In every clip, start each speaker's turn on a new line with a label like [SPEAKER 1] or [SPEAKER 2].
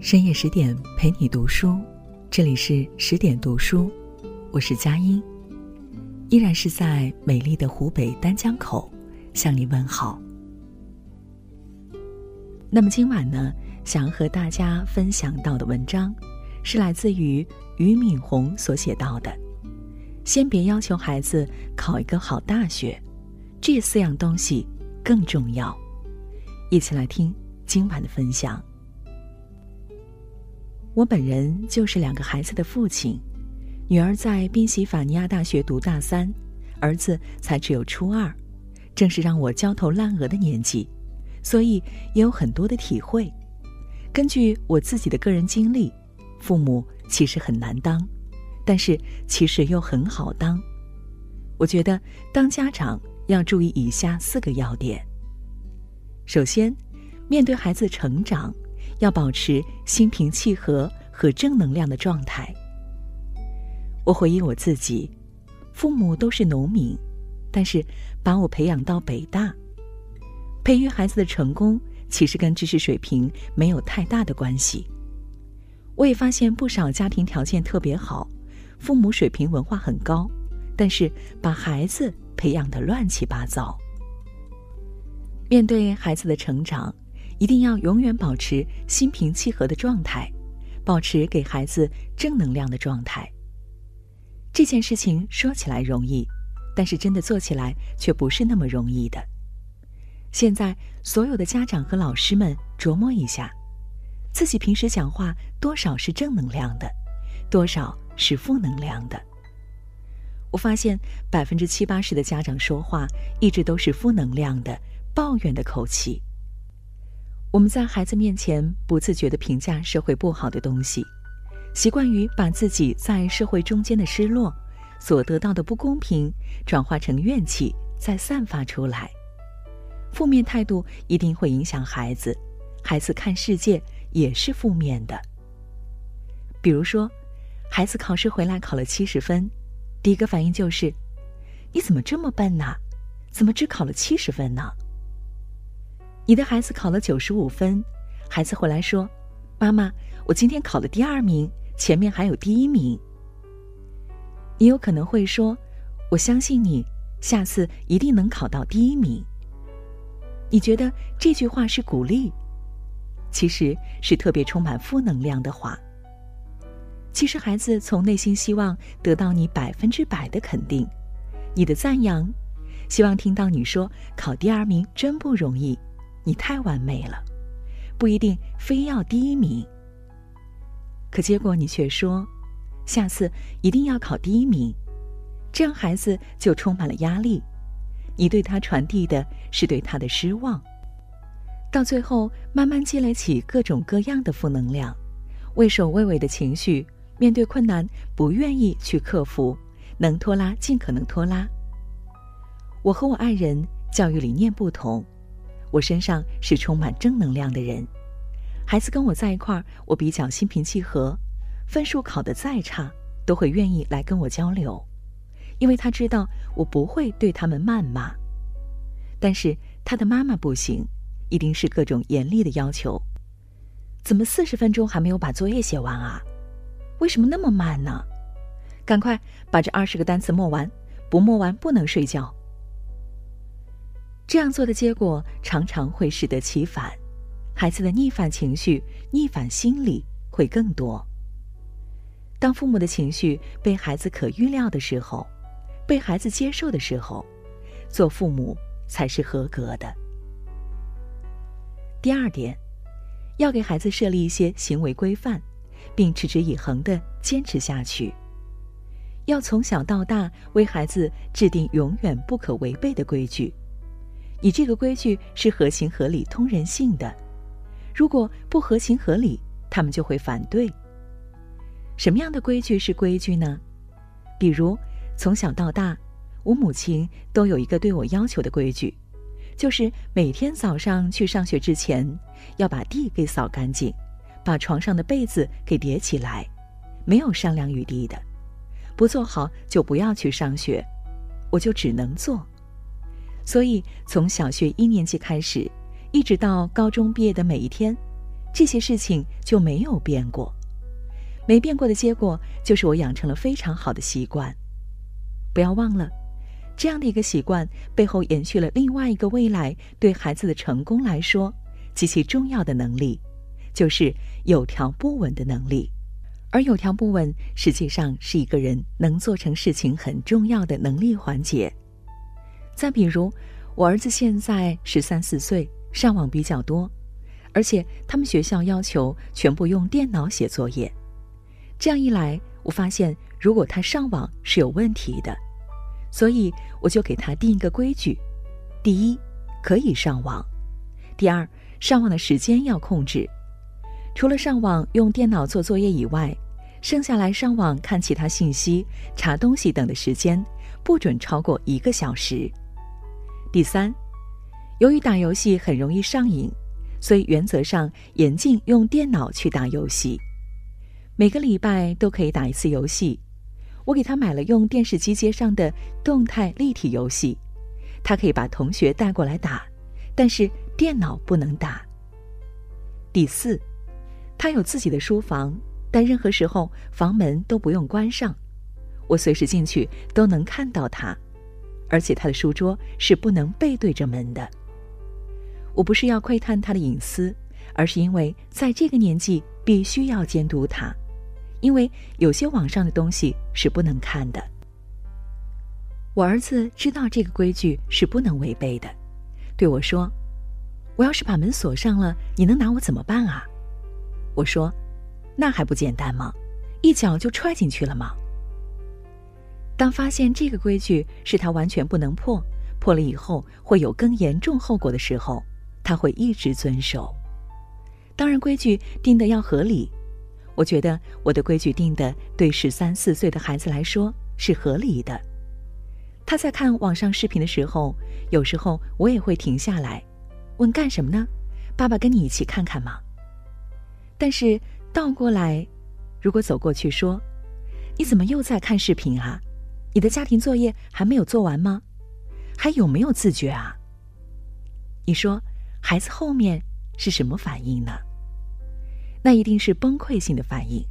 [SPEAKER 1] 深夜十点陪你读书，这里是十点读书，我是佳音，依然是在美丽的湖北丹江口向你问好。那么今晚呢，想要和大家分享到的文章，是来自于俞敏洪所写到的：“先别要求孩子考一个好大学，这四样东西更重要。”一起来听今晚的分享。我本人就是两个孩子的父亲，女儿在宾夕法尼亚大学读大三，儿子才只有初二，正是让我焦头烂额的年纪，所以也有很多的体会。根据我自己的个人经历，父母其实很难当，但是其实又很好当。我觉得当家长要注意以下四个要点。首先，面对孩子成长。要保持心平气和和正能量的状态。我回忆我自己，父母都是农民，但是把我培养到北大。培育孩子的成功，其实跟知识水平没有太大的关系。我也发现不少家庭条件特别好，父母水平文化很高，但是把孩子培养的乱七八糟。面对孩子的成长。一定要永远保持心平气和的状态，保持给孩子正能量的状态。这件事情说起来容易，但是真的做起来却不是那么容易的。现在所有的家长和老师们琢磨一下，自己平时讲话多少是正能量的，多少是负能量的。我发现百分之七八十的家长说话一直都是负能量的、抱怨的口气。我们在孩子面前不自觉地评价社会不好的东西，习惯于把自己在社会中间的失落、所得到的不公平转化成怨气，再散发出来。负面态度一定会影响孩子，孩子看世界也是负面的。比如说，孩子考试回来考了七十分，第一个反应就是：“你怎么这么笨呢？怎么只考了七十分呢？”你的孩子考了九十五分，孩子回来说：“妈妈，我今天考了第二名，前面还有第一名。”你有可能会说：“我相信你，下次一定能考到第一名。”你觉得这句话是鼓励，其实是特别充满负能量的话。其实孩子从内心希望得到你百分之百的肯定，你的赞扬，希望听到你说考第二名真不容易。你太完美了，不一定非要第一名。可结果你却说，下次一定要考第一名，这样孩子就充满了压力。你对他传递的是对他的失望，到最后慢慢积累起各种各样的负能量，畏首畏尾的情绪，面对困难不愿意去克服，能拖拉尽可能拖拉。我和我爱人教育理念不同。我身上是充满正能量的人，孩子跟我在一块儿，我比较心平气和，分数考得再差，都会愿意来跟我交流，因为他知道我不会对他们谩骂。但是他的妈妈不行，一定是各种严厉的要求。怎么四十分钟还没有把作业写完啊？为什么那么慢呢？赶快把这二十个单词默完，不默完不能睡觉。这样做的结果常常会适得其反，孩子的逆反情绪、逆反心理会更多。当父母的情绪被孩子可预料的时候，被孩子接受的时候，做父母才是合格的。第二点，要给孩子设立一些行为规范，并持之以恒的坚持下去。要从小到大为孩子制定永远不可违背的规矩。你这个规矩是合情合理、通人性的，如果不合情合理，他们就会反对。什么样的规矩是规矩呢？比如，从小到大，我母亲都有一个对我要求的规矩，就是每天早上去上学之前，要把地给扫干净，把床上的被子给叠起来，没有商量余地的，不做好就不要去上学，我就只能做。所以，从小学一年级开始，一直到高中毕业的每一天，这些事情就没有变过。没变过的结果就是我养成了非常好的习惯。不要忘了，这样的一个习惯背后延续了另外一个未来对孩子的成功来说极其重要的能力，就是有条不紊的能力。而有条不紊实际上是一个人能做成事情很重要的能力环节。再比如，我儿子现在十三四岁，上网比较多，而且他们学校要求全部用电脑写作业。这样一来，我发现如果他上网是有问题的，所以我就给他定一个规矩：第一，可以上网；第二，上网的时间要控制。除了上网用电脑做作业以外，剩下来上网看其他信息、查东西等的时间，不准超过一个小时。第三，由于打游戏很容易上瘾，所以原则上严禁用电脑去打游戏。每个礼拜都可以打一次游戏。我给他买了用电视机接上的动态立体游戏，他可以把同学带过来打，但是电脑不能打。第四。他有自己的书房，但任何时候房门都不用关上，我随时进去都能看到他，而且他的书桌是不能背对着门的。我不是要窥探他的隐私，而是因为在这个年纪必须要监督他，因为有些网上的东西是不能看的。我儿子知道这个规矩是不能违背的，对我说：“我要是把门锁上了，你能拿我怎么办啊？”我说：“那还不简单吗？一脚就踹进去了吗？”当发现这个规矩是他完全不能破，破了以后会有更严重后果的时候，他会一直遵守。当然，规矩定的要合理。我觉得我的规矩定的对十三四岁的孩子来说是合理的。他在看网上视频的时候，有时候我也会停下来，问干什么呢？爸爸跟你一起看看吗？但是倒过来，如果走过去说：“你怎么又在看视频啊？你的家庭作业还没有做完吗？还有没有自觉啊？”你说孩子后面是什么反应呢？那一定是崩溃性的反应。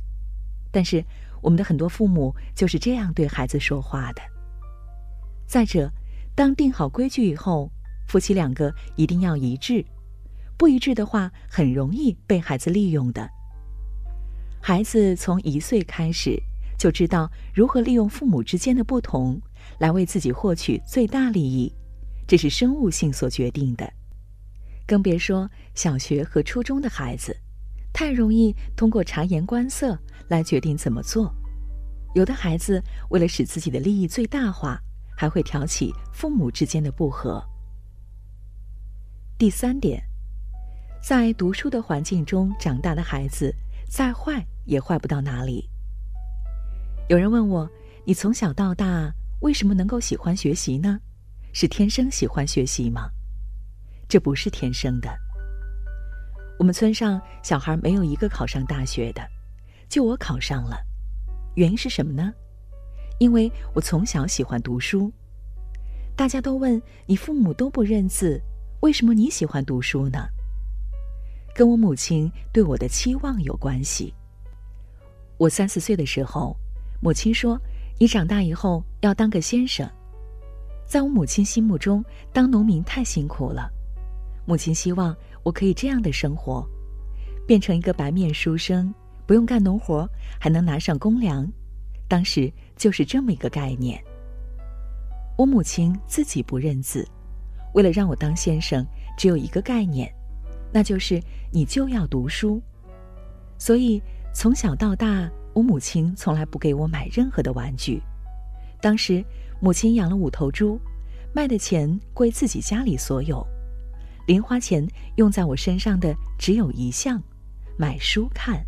[SPEAKER 1] 但是我们的很多父母就是这样对孩子说话的。再者，当定好规矩以后，夫妻两个一定要一致。不一致的话，很容易被孩子利用的。孩子从一岁开始就知道如何利用父母之间的不同来为自己获取最大利益，这是生物性所决定的。更别说小学和初中的孩子，太容易通过察言观色来决定怎么做。有的孩子为了使自己的利益最大化，还会挑起父母之间的不和。第三点。在读书的环境中长大的孩子，再坏也坏不到哪里。有人问我：“你从小到大为什么能够喜欢学习呢？是天生喜欢学习吗？”这不是天生的。我们村上小孩没有一个考上大学的，就我考上了。原因是什么呢？因为我从小喜欢读书。大家都问你父母都不认字，为什么你喜欢读书呢？跟我母亲对我的期望有关系。我三四岁的时候，母亲说：“你长大以后要当个先生。”在我母亲心目中，当农民太辛苦了。母亲希望我可以这样的生活，变成一个白面书生，不用干农活，还能拿上公粮。当时就是这么一个概念。我母亲自己不认字，为了让我当先生，只有一个概念。那就是你就要读书，所以从小到大，我母亲从来不给我买任何的玩具。当时母亲养了五头猪，卖的钱归自己家里所有，零花钱用在我身上的只有一项：买书看。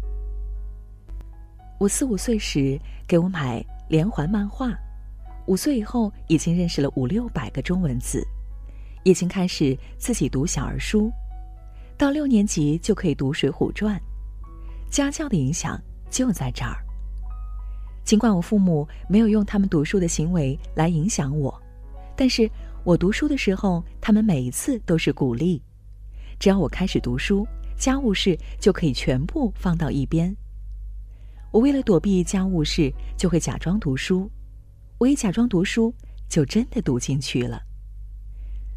[SPEAKER 1] 我四五岁时给我买连环漫画，五岁以后已经认识了五六百个中文字，已经开始自己读小儿书。到六年级就可以读《水浒传》，家教的影响就在这儿。尽管我父母没有用他们读书的行为来影响我，但是我读书的时候，他们每一次都是鼓励。只要我开始读书，家务事就可以全部放到一边。我为了躲避家务事，就会假装读书。我一假装读书，就真的读进去了。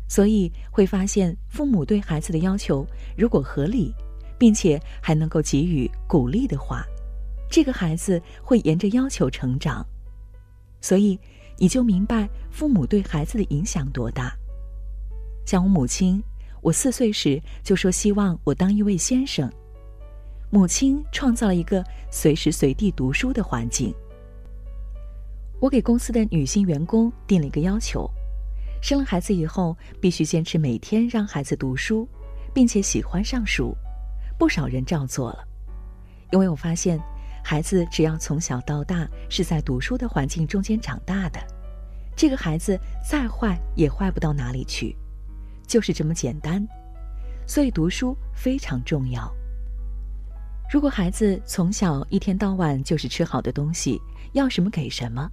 [SPEAKER 1] 所以会发现，父母对孩子的要求如果合理，并且还能够给予鼓励的话，这个孩子会沿着要求成长。所以你就明白父母对孩子的影响多大。像我母亲，我四岁时就说希望我当一位先生，母亲创造了一个随时随地读书的环境。我给公司的女性员工定了一个要求。生了孩子以后，必须坚持每天让孩子读书，并且喜欢上书。不少人照做了，因为我发现，孩子只要从小到大是在读书的环境中间长大的，这个孩子再坏也坏不到哪里去，就是这么简单。所以读书非常重要。如果孩子从小一天到晚就是吃好的东西，要什么给什么，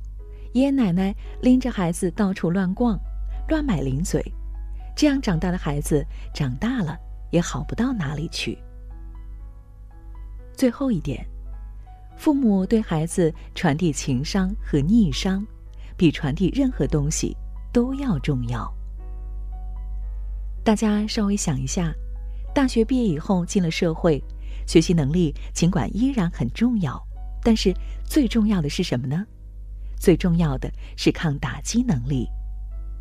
[SPEAKER 1] 爷爷奶奶拎着孩子到处乱逛。乱买零嘴，这样长大的孩子长大了也好不到哪里去。最后一点，父母对孩子传递情商和逆商，比传递任何东西都要重要。大家稍微想一下，大学毕业以后进了社会，学习能力尽管依然很重要，但是最重要的是什么呢？最重要的是抗打击能力，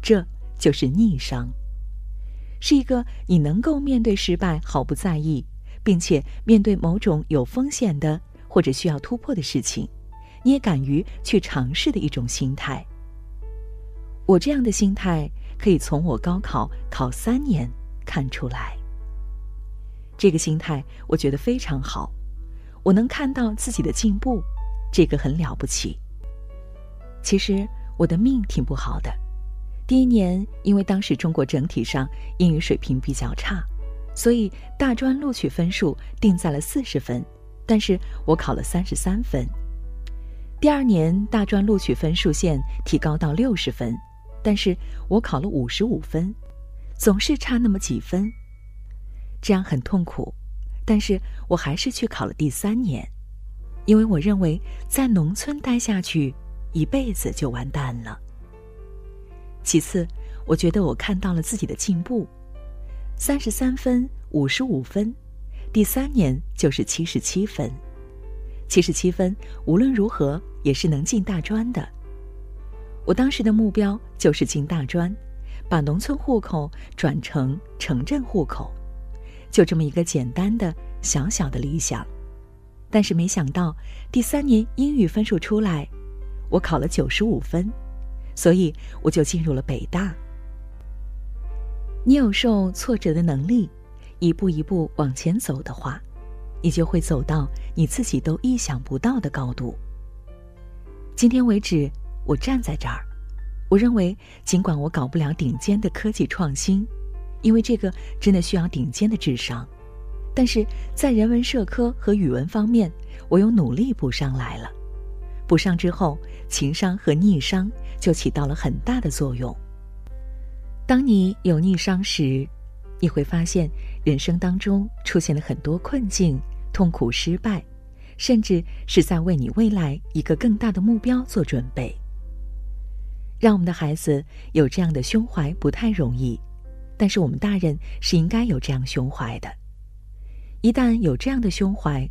[SPEAKER 1] 这。就是逆商，是一个你能够面对失败毫不在意，并且面对某种有风险的或者需要突破的事情，你也敢于去尝试的一种心态。我这样的心态可以从我高考考三年看出来。这个心态我觉得非常好，我能看到自己的进步，这个很了不起。其实我的命挺不好的。第一年，因为当时中国整体上英语水平比较差，所以大专录取分数定在了四十分，但是我考了三十三分。第二年，大专录取分数线提高到六十分，但是我考了五十五分，总是差那么几分，这样很痛苦。但是我还是去考了第三年，因为我认为在农村待下去，一辈子就完蛋了。其次，我觉得我看到了自己的进步，三十三分、五十五分，第三年就是七十七分，七十七分无论如何也是能进大专的。我当时的目标就是进大专，把农村户口转成城镇户口，就这么一个简单的小小的理想。但是没想到第三年英语分数出来，我考了九十五分。所以我就进入了北大。你有受挫折的能力，一步一步往前走的话，你就会走到你自己都意想不到的高度。今天为止，我站在这儿，我认为，尽管我搞不了顶尖的科技创新，因为这个真的需要顶尖的智商，但是在人文社科和语文方面，我有努力补上来了。补上之后，情商和逆商就起到了很大的作用。当你有逆商时，你会发现人生当中出现了很多困境、痛苦、失败，甚至是在为你未来一个更大的目标做准备。让我们的孩子有这样的胸怀不太容易，但是我们大人是应该有这样胸怀的。一旦有这样的胸怀，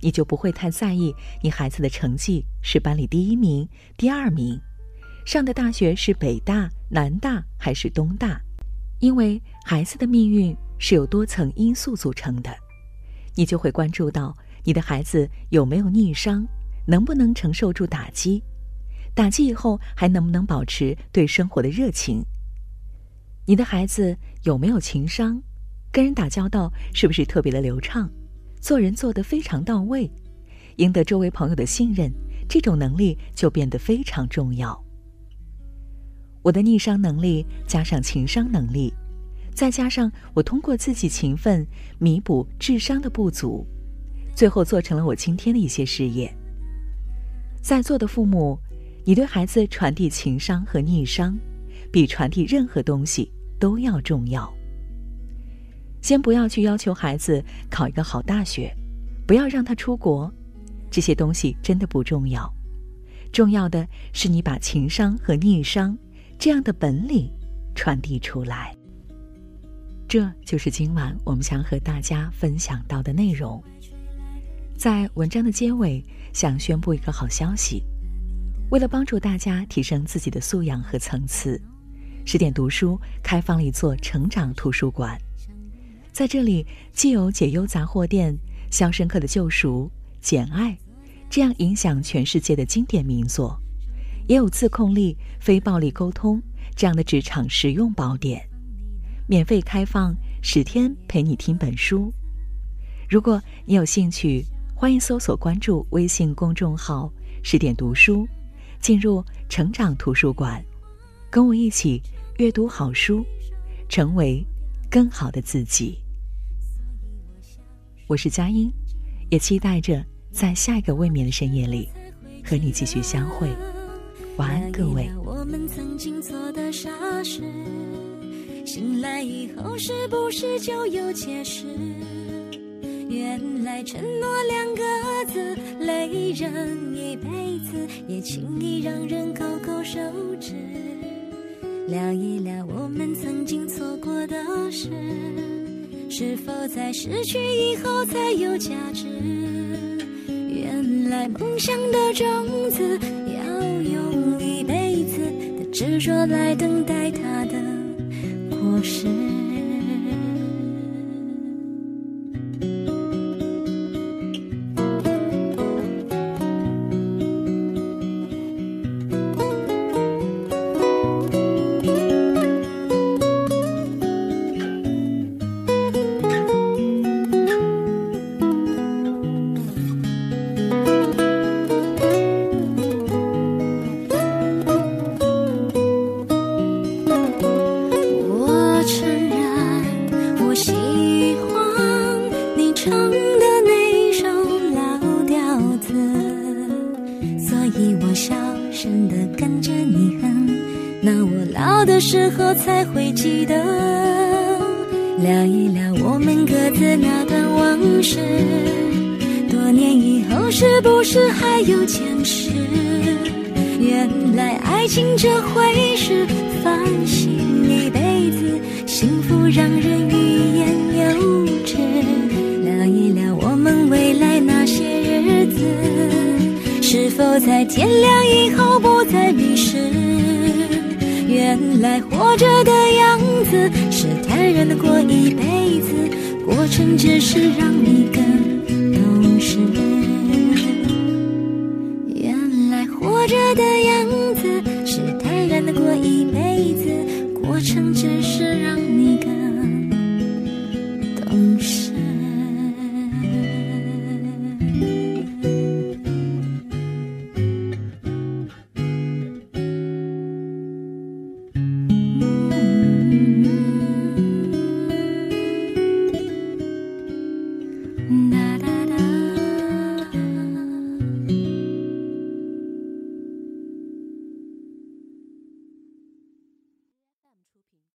[SPEAKER 1] 你就不会太在意你孩子的成绩是班里第一名、第二名，上的大学是北大、南大还是东大，因为孩子的命运是由多层因素组成的，你就会关注到你的孩子有没有逆商，能不能承受住打击，打击以后还能不能保持对生活的热情，你的孩子有没有情商，跟人打交道是不是特别的流畅。做人做得非常到位，赢得周围朋友的信任，这种能力就变得非常重要。我的逆商能力加上情商能力，再加上我通过自己勤奋弥补智商的不足，最后做成了我今天的一些事业。在座的父母，你对孩子传递情商和逆商，比传递任何东西都要重要。先不要去要求孩子考一个好大学，不要让他出国，这些东西真的不重要。重要的是你把情商和逆商这样的本领传递出来。这就是今晚我们想和大家分享到的内容。在文章的结尾，想宣布一个好消息：为了帮助大家提升自己的素养和层次，十点读书开放了一座成长图书馆。在这里，既有解忧杂货店、《肖申克的救赎》、《简爱》这样影响全世界的经典名作，也有自控力、非暴力沟通这样的职场实用宝典。免费开放十天陪你听本书，如果你有兴趣，欢迎搜索关注微信公众号“十点读书”，进入成长图书馆，跟我一起阅读好书，成为更好的自己。我是佳音，也期待着在下一个未眠的深夜里和你继续相会。晚安，各位。
[SPEAKER 2] 我们曾经做的傻事醒来以后是不是就有解释？原来承诺两个字累人一辈子，也轻易让人勾勾手指。聊一聊我们曾经错过的事，是否在失去以后才有价值？原来梦想的种子执着来等待它的。果实。是不是还有坚持？原来爱情这回事，烦心一辈子，幸福让人欲言又止。聊一聊我们未来那些日子，是否在天亮以后不再迷失？原来活着的样子是坦然的过一辈子，过程只是让你更的样子是坦然的过一辈子，过程只是让你更。